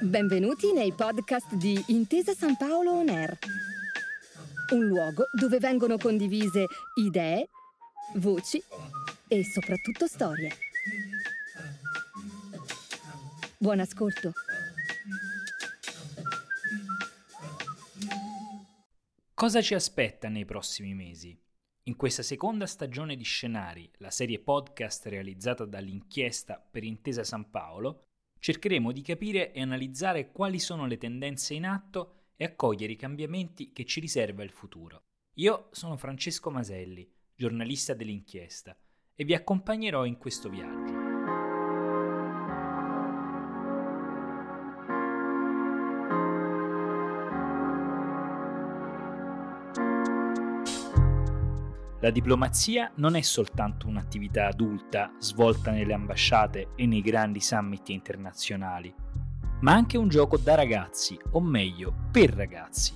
Benvenuti nei podcast di Intesa San Paolo On Air, un luogo dove vengono condivise idee, voci e soprattutto storie. Buon ascolto. Cosa ci aspetta nei prossimi mesi? In questa seconda stagione di Scenari, la serie podcast realizzata dall'inchiesta per Intesa San Paolo, cercheremo di capire e analizzare quali sono le tendenze in atto e accogliere i cambiamenti che ci riserva il futuro. Io sono Francesco Maselli, giornalista dell'inchiesta, e vi accompagnerò in questo viaggio. La diplomazia non è soltanto un'attività adulta svolta nelle ambasciate e nei grandi summit internazionali, ma anche un gioco da ragazzi, o meglio, per ragazzi.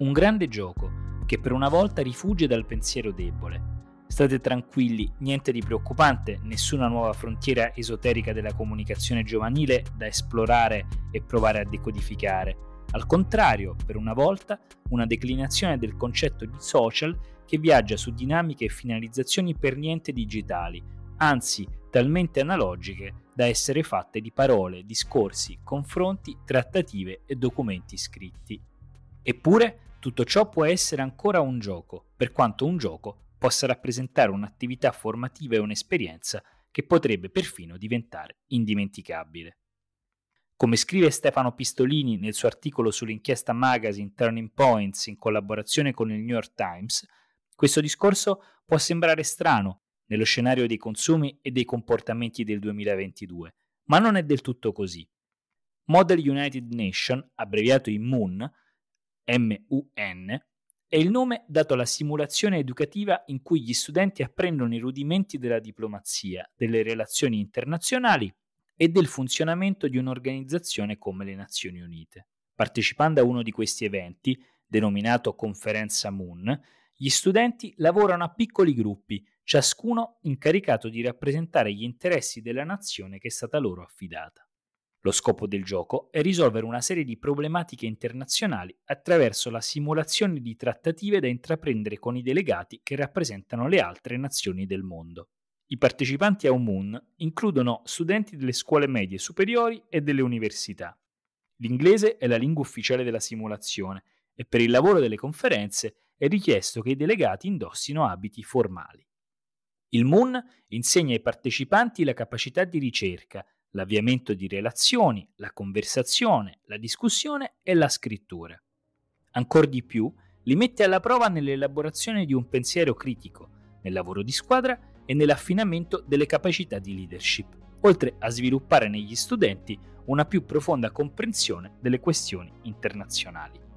Un grande gioco che per una volta rifugge dal pensiero debole. State tranquilli, niente di preoccupante, nessuna nuova frontiera esoterica della comunicazione giovanile da esplorare e provare a decodificare. Al contrario, per una volta, una declinazione del concetto di social che viaggia su dinamiche e finalizzazioni per niente digitali, anzi talmente analogiche da essere fatte di parole, discorsi, confronti, trattative e documenti scritti. Eppure tutto ciò può essere ancora un gioco, per quanto un gioco possa rappresentare un'attività formativa e un'esperienza che potrebbe perfino diventare indimenticabile. Come scrive Stefano Pistolini nel suo articolo sull'inchiesta magazine Turning Points in collaborazione con il New York Times, questo discorso può sembrare strano nello scenario dei consumi e dei comportamenti del 2022, ma non è del tutto così. Model United Nation, abbreviato in MUN, MUN, è il nome dato alla simulazione educativa in cui gli studenti apprendono i rudimenti della diplomazia, delle relazioni internazionali e del funzionamento di un'organizzazione come le Nazioni Unite. Partecipando a uno di questi eventi, denominato Conferenza Moon, gli studenti lavorano a piccoli gruppi, ciascuno incaricato di rappresentare gli interessi della nazione che è stata loro affidata. Lo scopo del gioco è risolvere una serie di problematiche internazionali attraverso la simulazione di trattative da intraprendere con i delegati che rappresentano le altre nazioni del mondo. I partecipanti a UMUN includono studenti delle scuole medie superiori e delle università. L'inglese è la lingua ufficiale della simulazione e per il lavoro delle conferenze è richiesto che i delegati indossino abiti formali. Il MUN insegna ai partecipanti la capacità di ricerca, l'avviamento di relazioni, la conversazione, la discussione e la scrittura. Ancor di più, li mette alla prova nell'elaborazione di un pensiero critico, nel lavoro di squadra e nell'affinamento delle capacità di leadership, oltre a sviluppare negli studenti una più profonda comprensione delle questioni internazionali.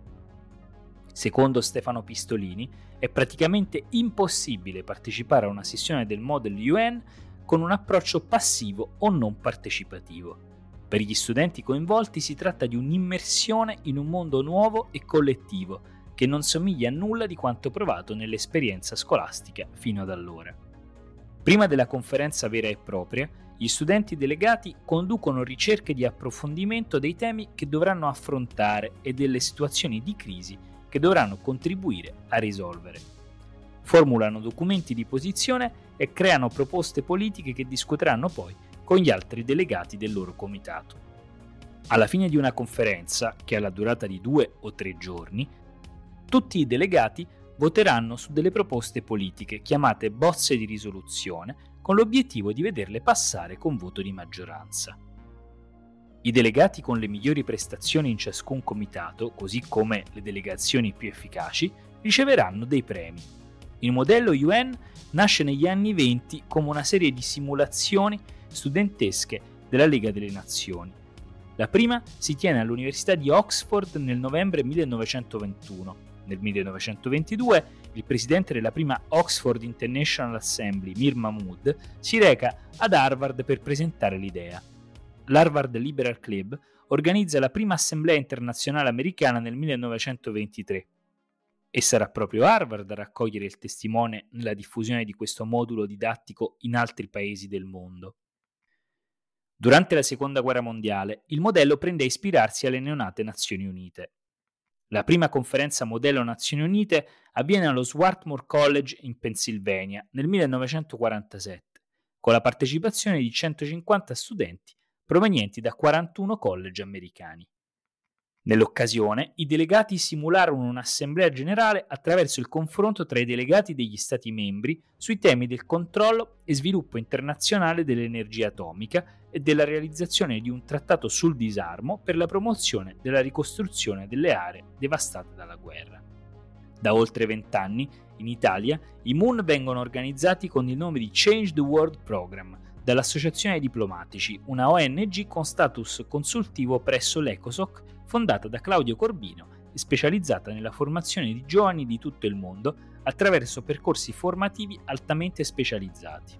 Secondo Stefano Pistolini, è praticamente impossibile partecipare a una sessione del Model UN con un approccio passivo o non partecipativo. Per gli studenti coinvolti si tratta di un'immersione in un mondo nuovo e collettivo che non somiglia a nulla di quanto provato nell'esperienza scolastica fino ad allora. Prima della conferenza vera e propria, gli studenti delegati conducono ricerche di approfondimento dei temi che dovranno affrontare e delle situazioni di crisi che dovranno contribuire a risolvere. Formulano documenti di posizione e creano proposte politiche che discuteranno poi con gli altri delegati del loro comitato. Alla fine di una conferenza, che ha la durata di due o tre giorni, tutti i delegati voteranno su delle proposte politiche chiamate bozze di risoluzione con l'obiettivo di vederle passare con voto di maggioranza. I delegati con le migliori prestazioni in ciascun comitato, così come le delegazioni più efficaci, riceveranno dei premi. Il modello UN nasce negli anni 20 come una serie di simulazioni studentesche della Lega delle Nazioni. La prima si tiene all'Università di Oxford nel novembre 1921. Nel 1922 il presidente della prima Oxford International Assembly, Mir Mahmood, si reca ad Harvard per presentare l'idea l'Harvard Liberal Club organizza la prima assemblea internazionale americana nel 1923 e sarà proprio Harvard a raccogliere il testimone nella diffusione di questo modulo didattico in altri paesi del mondo. Durante la Seconda Guerra Mondiale, il modello prende a ispirarsi alle neonate Nazioni Unite. La prima conferenza modello Nazioni Unite avviene allo Swarthmore College in Pennsylvania nel 1947, con la partecipazione di 150 studenti provenienti da 41 college americani. Nell'occasione, i delegati simularono un'assemblea generale attraverso il confronto tra i delegati degli Stati membri sui temi del controllo e sviluppo internazionale dell'energia atomica e della realizzazione di un trattato sul disarmo per la promozione della ricostruzione delle aree devastate dalla guerra. Da oltre vent'anni, in Italia, i Moon vengono organizzati con il nome di Change the World Program dall'Associazione Diplomatici, una ONG con status consultivo presso l'ECOSOC fondata da Claudio Corbino e specializzata nella formazione di giovani di tutto il mondo attraverso percorsi formativi altamente specializzati.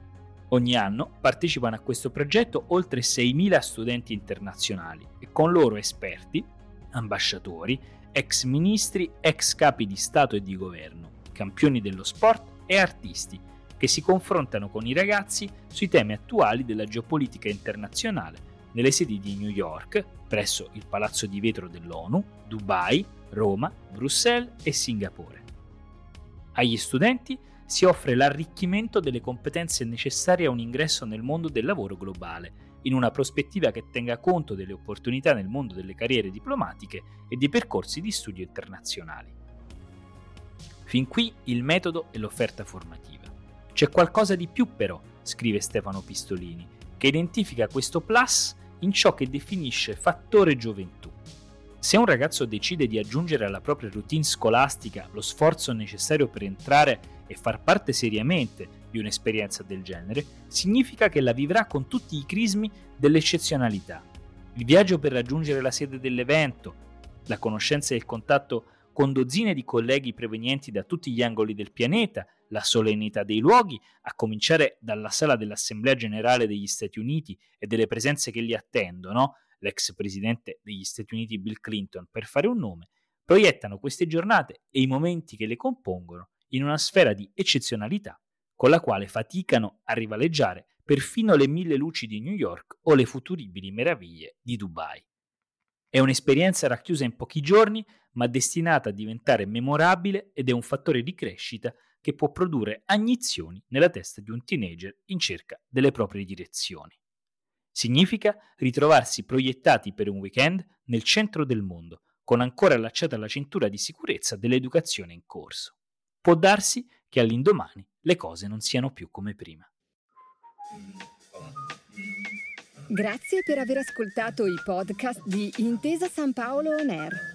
Ogni anno partecipano a questo progetto oltre 6.000 studenti internazionali e con loro esperti, ambasciatori, ex ministri, ex capi di Stato e di governo, campioni dello sport e artisti che si confrontano con i ragazzi sui temi attuali della geopolitica internazionale nelle sedi di New York, presso il Palazzo di Vetro dell'ONU, Dubai, Roma, Bruxelles e Singapore. Agli studenti si offre l'arricchimento delle competenze necessarie a un ingresso nel mondo del lavoro globale, in una prospettiva che tenga conto delle opportunità nel mondo delle carriere diplomatiche e dei percorsi di studio internazionali. Fin qui il metodo e l'offerta formativa. C'è qualcosa di più però, scrive Stefano Pistolini, che identifica questo plus in ciò che definisce fattore gioventù. Se un ragazzo decide di aggiungere alla propria routine scolastica lo sforzo necessario per entrare e far parte seriamente di un'esperienza del genere, significa che la vivrà con tutti i crismi dell'eccezionalità. Il viaggio per raggiungere la sede dell'evento, la conoscenza e il contatto con dozzine di colleghi provenienti da tutti gli angoli del pianeta, la solennità dei luoghi, a cominciare dalla sala dell'Assemblea generale degli Stati Uniti e delle presenze che li attendono, l'ex presidente degli Stati Uniti Bill Clinton, per fare un nome, proiettano queste giornate e i momenti che le compongono in una sfera di eccezionalità con la quale faticano a rivaleggiare perfino le mille luci di New York o le futuribili meraviglie di Dubai. È un'esperienza racchiusa in pochi giorni, ma destinata a diventare memorabile ed è un fattore di crescita che può produrre agnizioni nella testa di un teenager in cerca delle proprie direzioni. Significa ritrovarsi proiettati per un weekend nel centro del mondo, con ancora allacciata la cintura di sicurezza dell'educazione in corso. Può darsi che all'indomani le cose non siano più come prima. Grazie per aver ascoltato i podcast di Intesa San Paolo On Air.